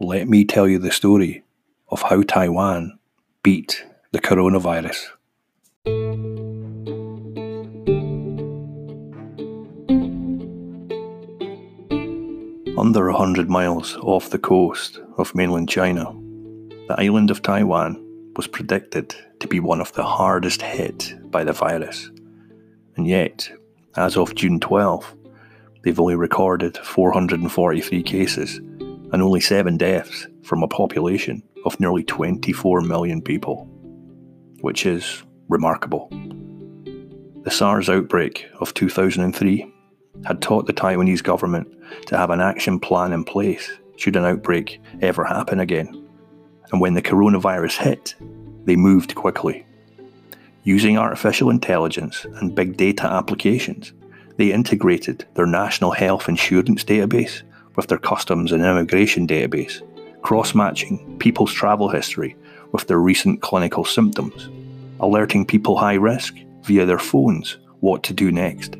let me tell you the story of how Taiwan beat the coronavirus. Under a hundred miles off the coast of mainland China, the island of Taiwan was predicted to be one of the hardest hit by the virus. And yet, as of June 12, they've only recorded 443 cases and only seven deaths from a population of nearly 24 million people, which is remarkable. The SARS outbreak of 2003 had taught the Taiwanese government to have an action plan in place should an outbreak ever happen again. And when the coronavirus hit, they moved quickly. Using artificial intelligence and big data applications, they integrated their national health insurance database with their customs and immigration database, cross matching people's travel history with their recent clinical symptoms, alerting people high risk via their phones what to do next.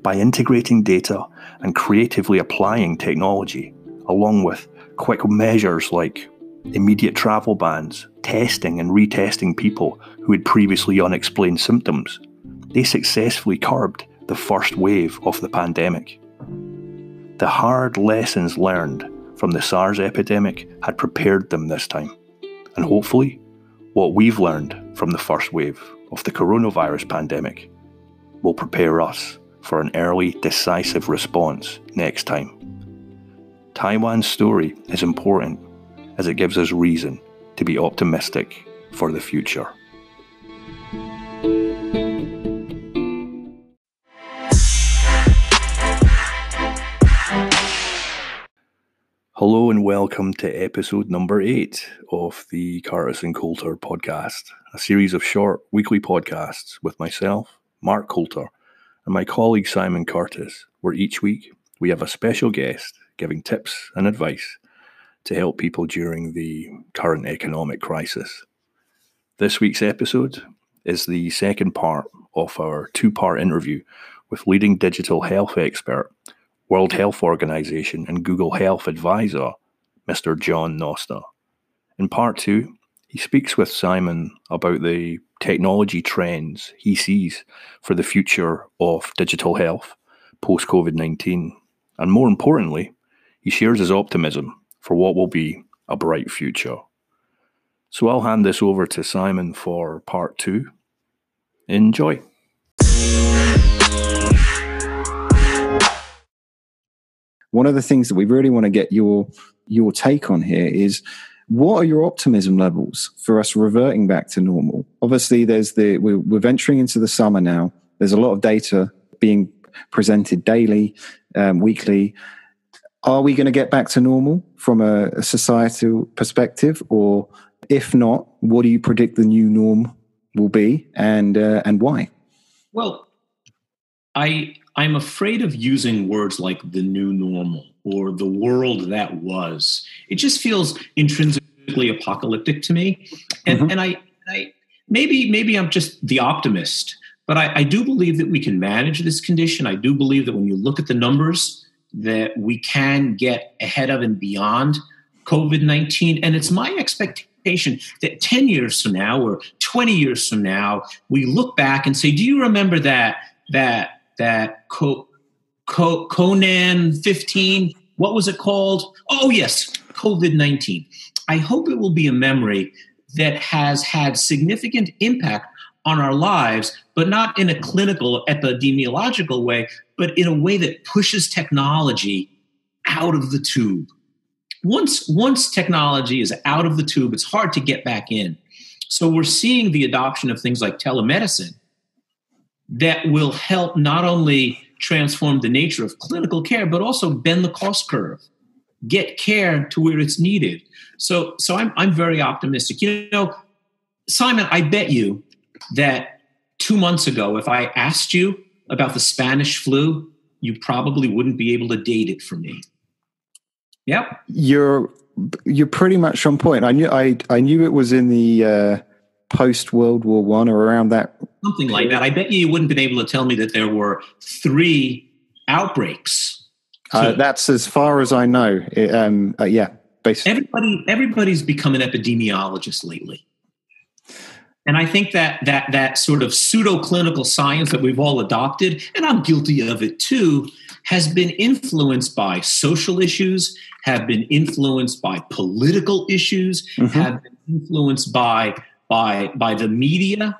By integrating data and creatively applying technology, along with quick measures like immediate travel bans, testing and retesting people who had previously unexplained symptoms, they successfully curbed the first wave of the pandemic. The hard lessons learned from the SARS epidemic had prepared them this time. And hopefully, what we've learned from the first wave of the coronavirus pandemic will prepare us for an early, decisive response next time. Taiwan's story is important as it gives us reason to be optimistic for the future. Welcome to episode number eight of the Curtis and Coulter podcast, a series of short weekly podcasts with myself, Mark Coulter, and my colleague Simon Curtis, where each week we have a special guest giving tips and advice to help people during the current economic crisis. This week's episode is the second part of our two part interview with leading digital health expert World Health Organization and Google Health advisor, Mr. John Nosta. In part two, he speaks with Simon about the technology trends he sees for the future of digital health post COVID 19. And more importantly, he shares his optimism for what will be a bright future. So I'll hand this over to Simon for part two. Enjoy. One of the things that we really want to get your your take on here is what are your optimism levels for us reverting back to normal? Obviously, there's the we're, we're venturing into the summer now. There's a lot of data being presented daily, um, weekly. Are we going to get back to normal from a, a societal perspective, or if not, what do you predict the new norm will be, and uh, and why? Well, I I'm afraid of using words like the new normal or the world that was. It just feels intrinsically apocalyptic to me. And, mm-hmm. and I, I, maybe, maybe I'm just the optimist, but I, I do believe that we can manage this condition. I do believe that when you look at the numbers, that we can get ahead of and beyond COVID 19. And it's my expectation that 10 years from now or 20 years from now, we look back and say, Do you remember that? That that Co- Co- Conan 15, what was it called? Oh, yes, COVID 19. I hope it will be a memory that has had significant impact on our lives, but not in a clinical, epidemiological way, but in a way that pushes technology out of the tube. Once, once technology is out of the tube, it's hard to get back in. So we're seeing the adoption of things like telemedicine that will help not only transform the nature of clinical care, but also bend the cost curve, get care to where it's needed. So, so I'm, I'm very optimistic. You know, Simon, I bet you that two months ago, if I asked you about the Spanish flu, you probably wouldn't be able to date it for me. Yep. You're you're pretty much on point. I knew I I knew it was in the uh, post World War One or around that. Something like that. I bet you, you wouldn't have been able to tell me that there were three outbreaks. Uh, that's as far as I know. It, um, uh, yeah, Basically. Everybody, everybody's become an epidemiologist lately. And I think that that that sort of pseudo clinical science that we've all adopted, and I'm guilty of it too, has been influenced by social issues, have been influenced by political issues, mm-hmm. have been influenced by by by the media,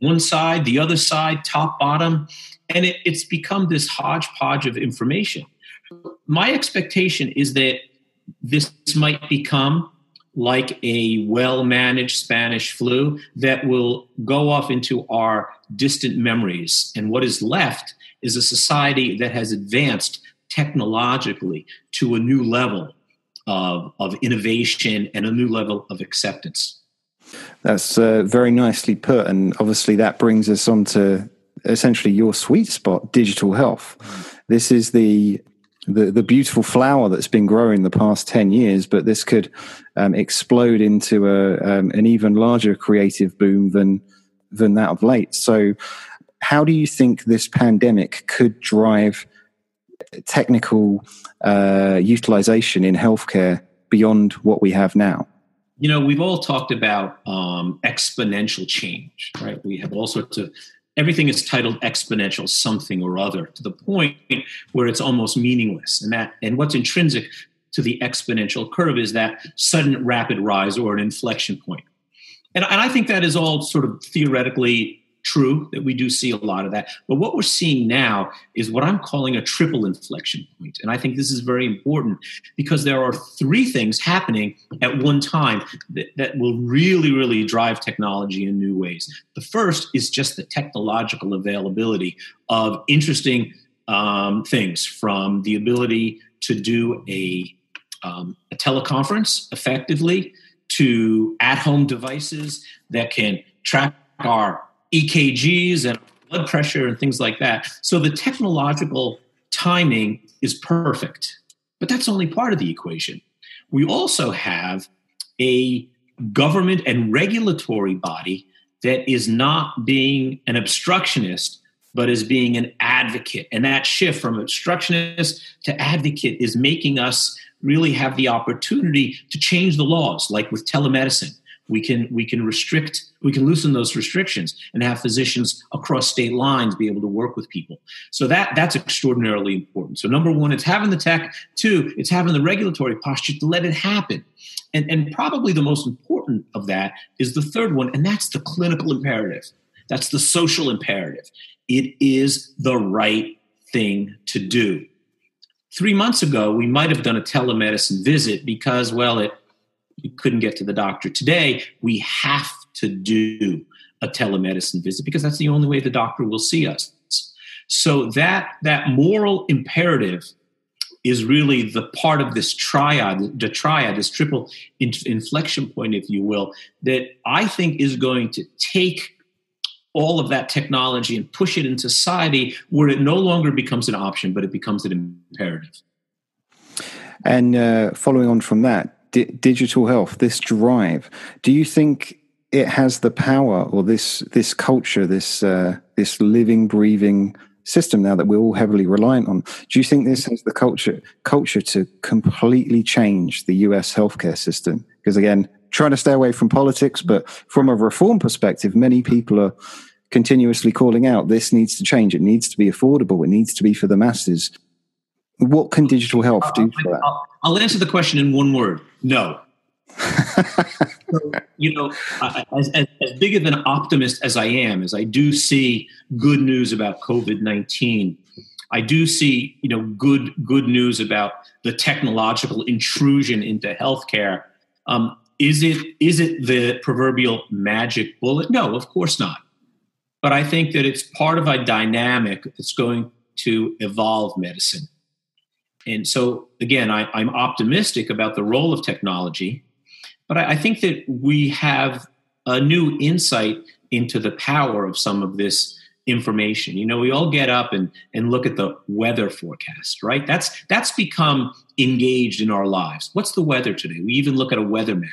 one side, the other side, top, bottom, and it, it's become this hodgepodge of information. My expectation is that this might become like a well managed Spanish flu that will go off into our distant memories. And what is left is a society that has advanced technologically to a new level of, of innovation and a new level of acceptance. That's uh, very nicely put. And obviously, that brings us on to essentially your sweet spot digital health. This is the the, the beautiful flower that's been growing the past 10 years, but this could um, explode into a, um, an even larger creative boom than, than that of late. So, how do you think this pandemic could drive technical uh, utilization in healthcare beyond what we have now? You know, we've all talked about um, exponential change, right? We have all sorts of everything is titled exponential something or other to the point where it's almost meaningless and that and what's intrinsic to the exponential curve is that sudden rapid rise or an inflection point and, and i think that is all sort of theoretically true that we do see a lot of that. But what we're seeing now is what I'm calling a triple inflection point. And I think this is very important because there are three things happening at one time that, that will really, really drive technology in new ways. The first is just the technological availability of interesting um, things from the ability to do a, um, a teleconference effectively to at home devices that can track our EKGs and blood pressure and things like that. So the technological timing is perfect, but that's only part of the equation. We also have a government and regulatory body that is not being an obstructionist, but is being an advocate. And that shift from obstructionist to advocate is making us really have the opportunity to change the laws, like with telemedicine we can we can restrict we can loosen those restrictions and have physicians across state lines be able to work with people. So that that's extraordinarily important. So number one it's having the tech. Two it's having the regulatory posture to let it happen. And and probably the most important of that is the third one and that's the clinical imperative. That's the social imperative. It is the right thing to do. Three months ago we might have done a telemedicine visit because well it you couldn't get to the doctor today, we have to do a telemedicine visit because that's the only way the doctor will see us. So that that moral imperative is really the part of this triad, the triad, this triple inflection point, if you will, that I think is going to take all of that technology and push it in society where it no longer becomes an option, but it becomes an imperative. And uh, following on from that, di- digital health, this drive, do you think it has the power or this this culture, this uh, this living, breathing system now that we're all heavily reliant on? Do you think this has the culture culture to completely change the US healthcare system? Because again, trying to stay away from politics, but from a reform perspective, many people are continuously calling out this needs to change. It needs to be affordable. It needs to be for the masses. What can digital health do for that? I'll answer the question in one word no. so, you know, as, as, as, big of an optimist as I am, as I do see good news about COVID 19, I do see, you know, good good news about the technological intrusion into healthcare. Um, is it is it the proverbial magic bullet? No, of course not. But I think that it's part of a dynamic that's going to evolve medicine. And so, again, I, am optimistic about the role of technology, but I, I think that we have a new insight into the power of some of this information. You know, we all get up and, and look at the weather forecast, right? That's that's become engaged in our lives. What's the weather today? We even look at a weather map.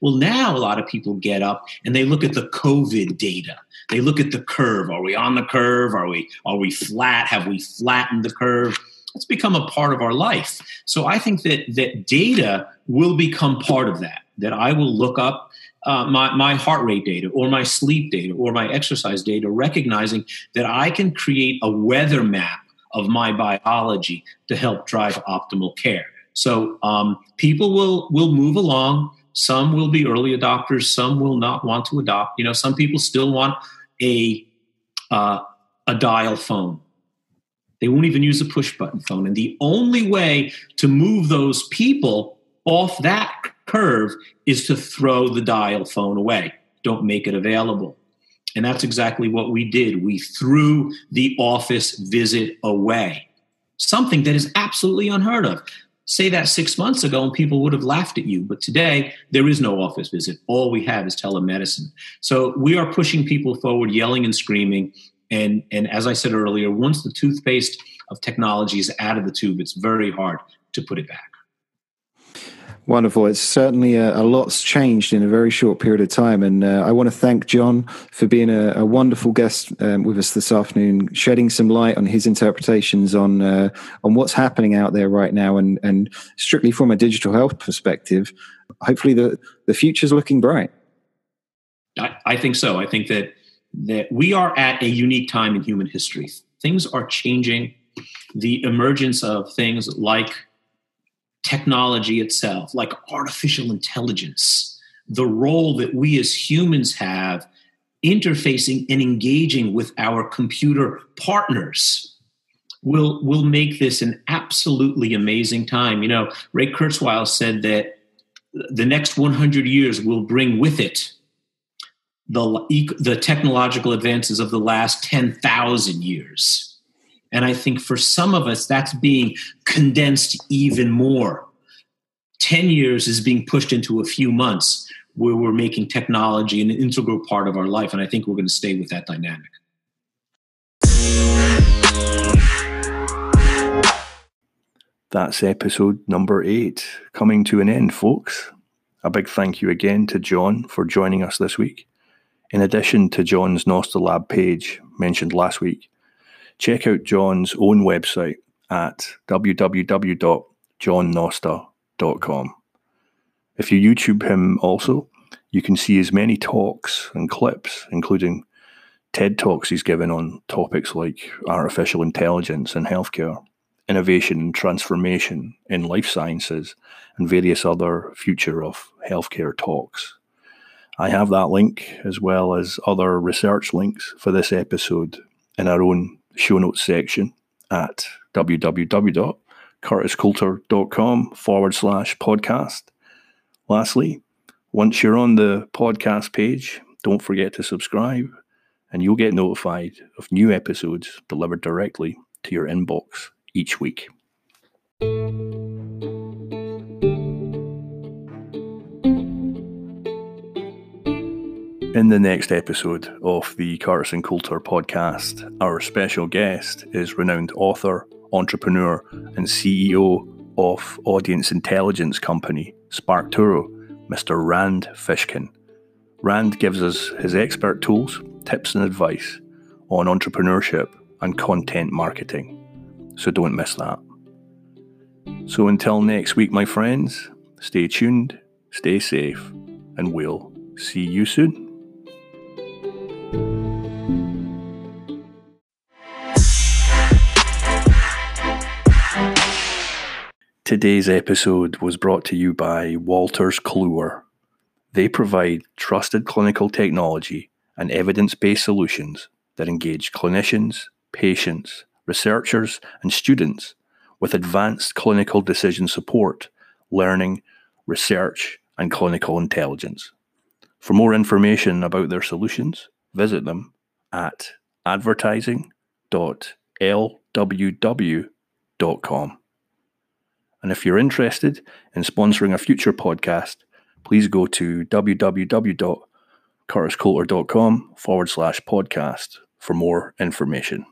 Well, now a lot of people get up and they look at the COVID data. They look at the curve. Are we on the curve? Are we are we flat? Have we flattened the curve? That's become a part of our life. So I think that that data will become part of that. That I will look up uh, my, my heart rate data or my sleep data or my exercise data, recognizing that I can create a weather map of my biology to help drive optimal care. So um, people will will move along. Some will be early adopters. Some will not want to adopt. You know, some people still want a uh, a dial phone. They won't even use a push button phone. And the only way to move those people off that curve is to throw the dial phone away. Don't make it available. And that's exactly what we did. We threw the office visit away, something that is absolutely unheard of. Say that six months ago, and people would have laughed at you. But today, there is no office visit. All we have is telemedicine. So we are pushing people forward, yelling and screaming. And, and as I said earlier, once the toothpaste of technology is out of the tube, it's very hard to put it back. Wonderful. It's certainly a, a, lot's changed in a very short period of time. And uh, I want to thank John for being a, a wonderful guest um, with us this afternoon, shedding some light on his interpretations on uh, on what's happening out there right now, and and strictly from a digital health perspective. Hopefully, the the future's looking bright. I, I think so. I think that that we are at a unique time in human history. Things are changing. The emergence of things like technology itself, like artificial intelligence, the role that we as humans have interfacing and engaging with our computer partners will will make this an absolutely amazing time. You know, Ray Kurzweil said that the next 100 years will bring with it the the technological advances of the last 10,000 years. And I think for some of us, that's being condensed even more. 10 years is being pushed into a few months where we're making technology an integral part of our life. And I think we're going to stay with that dynamic. That's episode number eight coming to an end, folks. A big thank you again to John for joining us this week. In addition to John's Nostalab page mentioned last week, check out John's own website at www.johnnosta.com. If you YouTube him also, you can see his many talks and clips, including TED Talks he's given on topics like artificial intelligence and healthcare, innovation and transformation in life sciences, and various other future of healthcare talks. I have that link as well as other research links for this episode in our own show notes section at www.curtiscoulter.com forward slash podcast. Lastly, once you're on the podcast page, don't forget to subscribe and you'll get notified of new episodes delivered directly to your inbox each week. In the next episode of the Curtis and Coulter podcast, our special guest is renowned author, entrepreneur, and CEO of audience intelligence company SparkToro, Mr. Rand Fishkin. Rand gives us his expert tools, tips, and advice on entrepreneurship and content marketing. So don't miss that. So until next week, my friends, stay tuned, stay safe, and we'll see you soon. Today's episode was brought to you by Wolters Kluwer. They provide trusted clinical technology and evidence based solutions that engage clinicians, patients, researchers, and students with advanced clinical decision support, learning, research, and clinical intelligence. For more information about their solutions, visit them at advertising.lww.com. And if you're interested in sponsoring a future podcast, please go to www.curtiscoulter.com forward slash podcast for more information.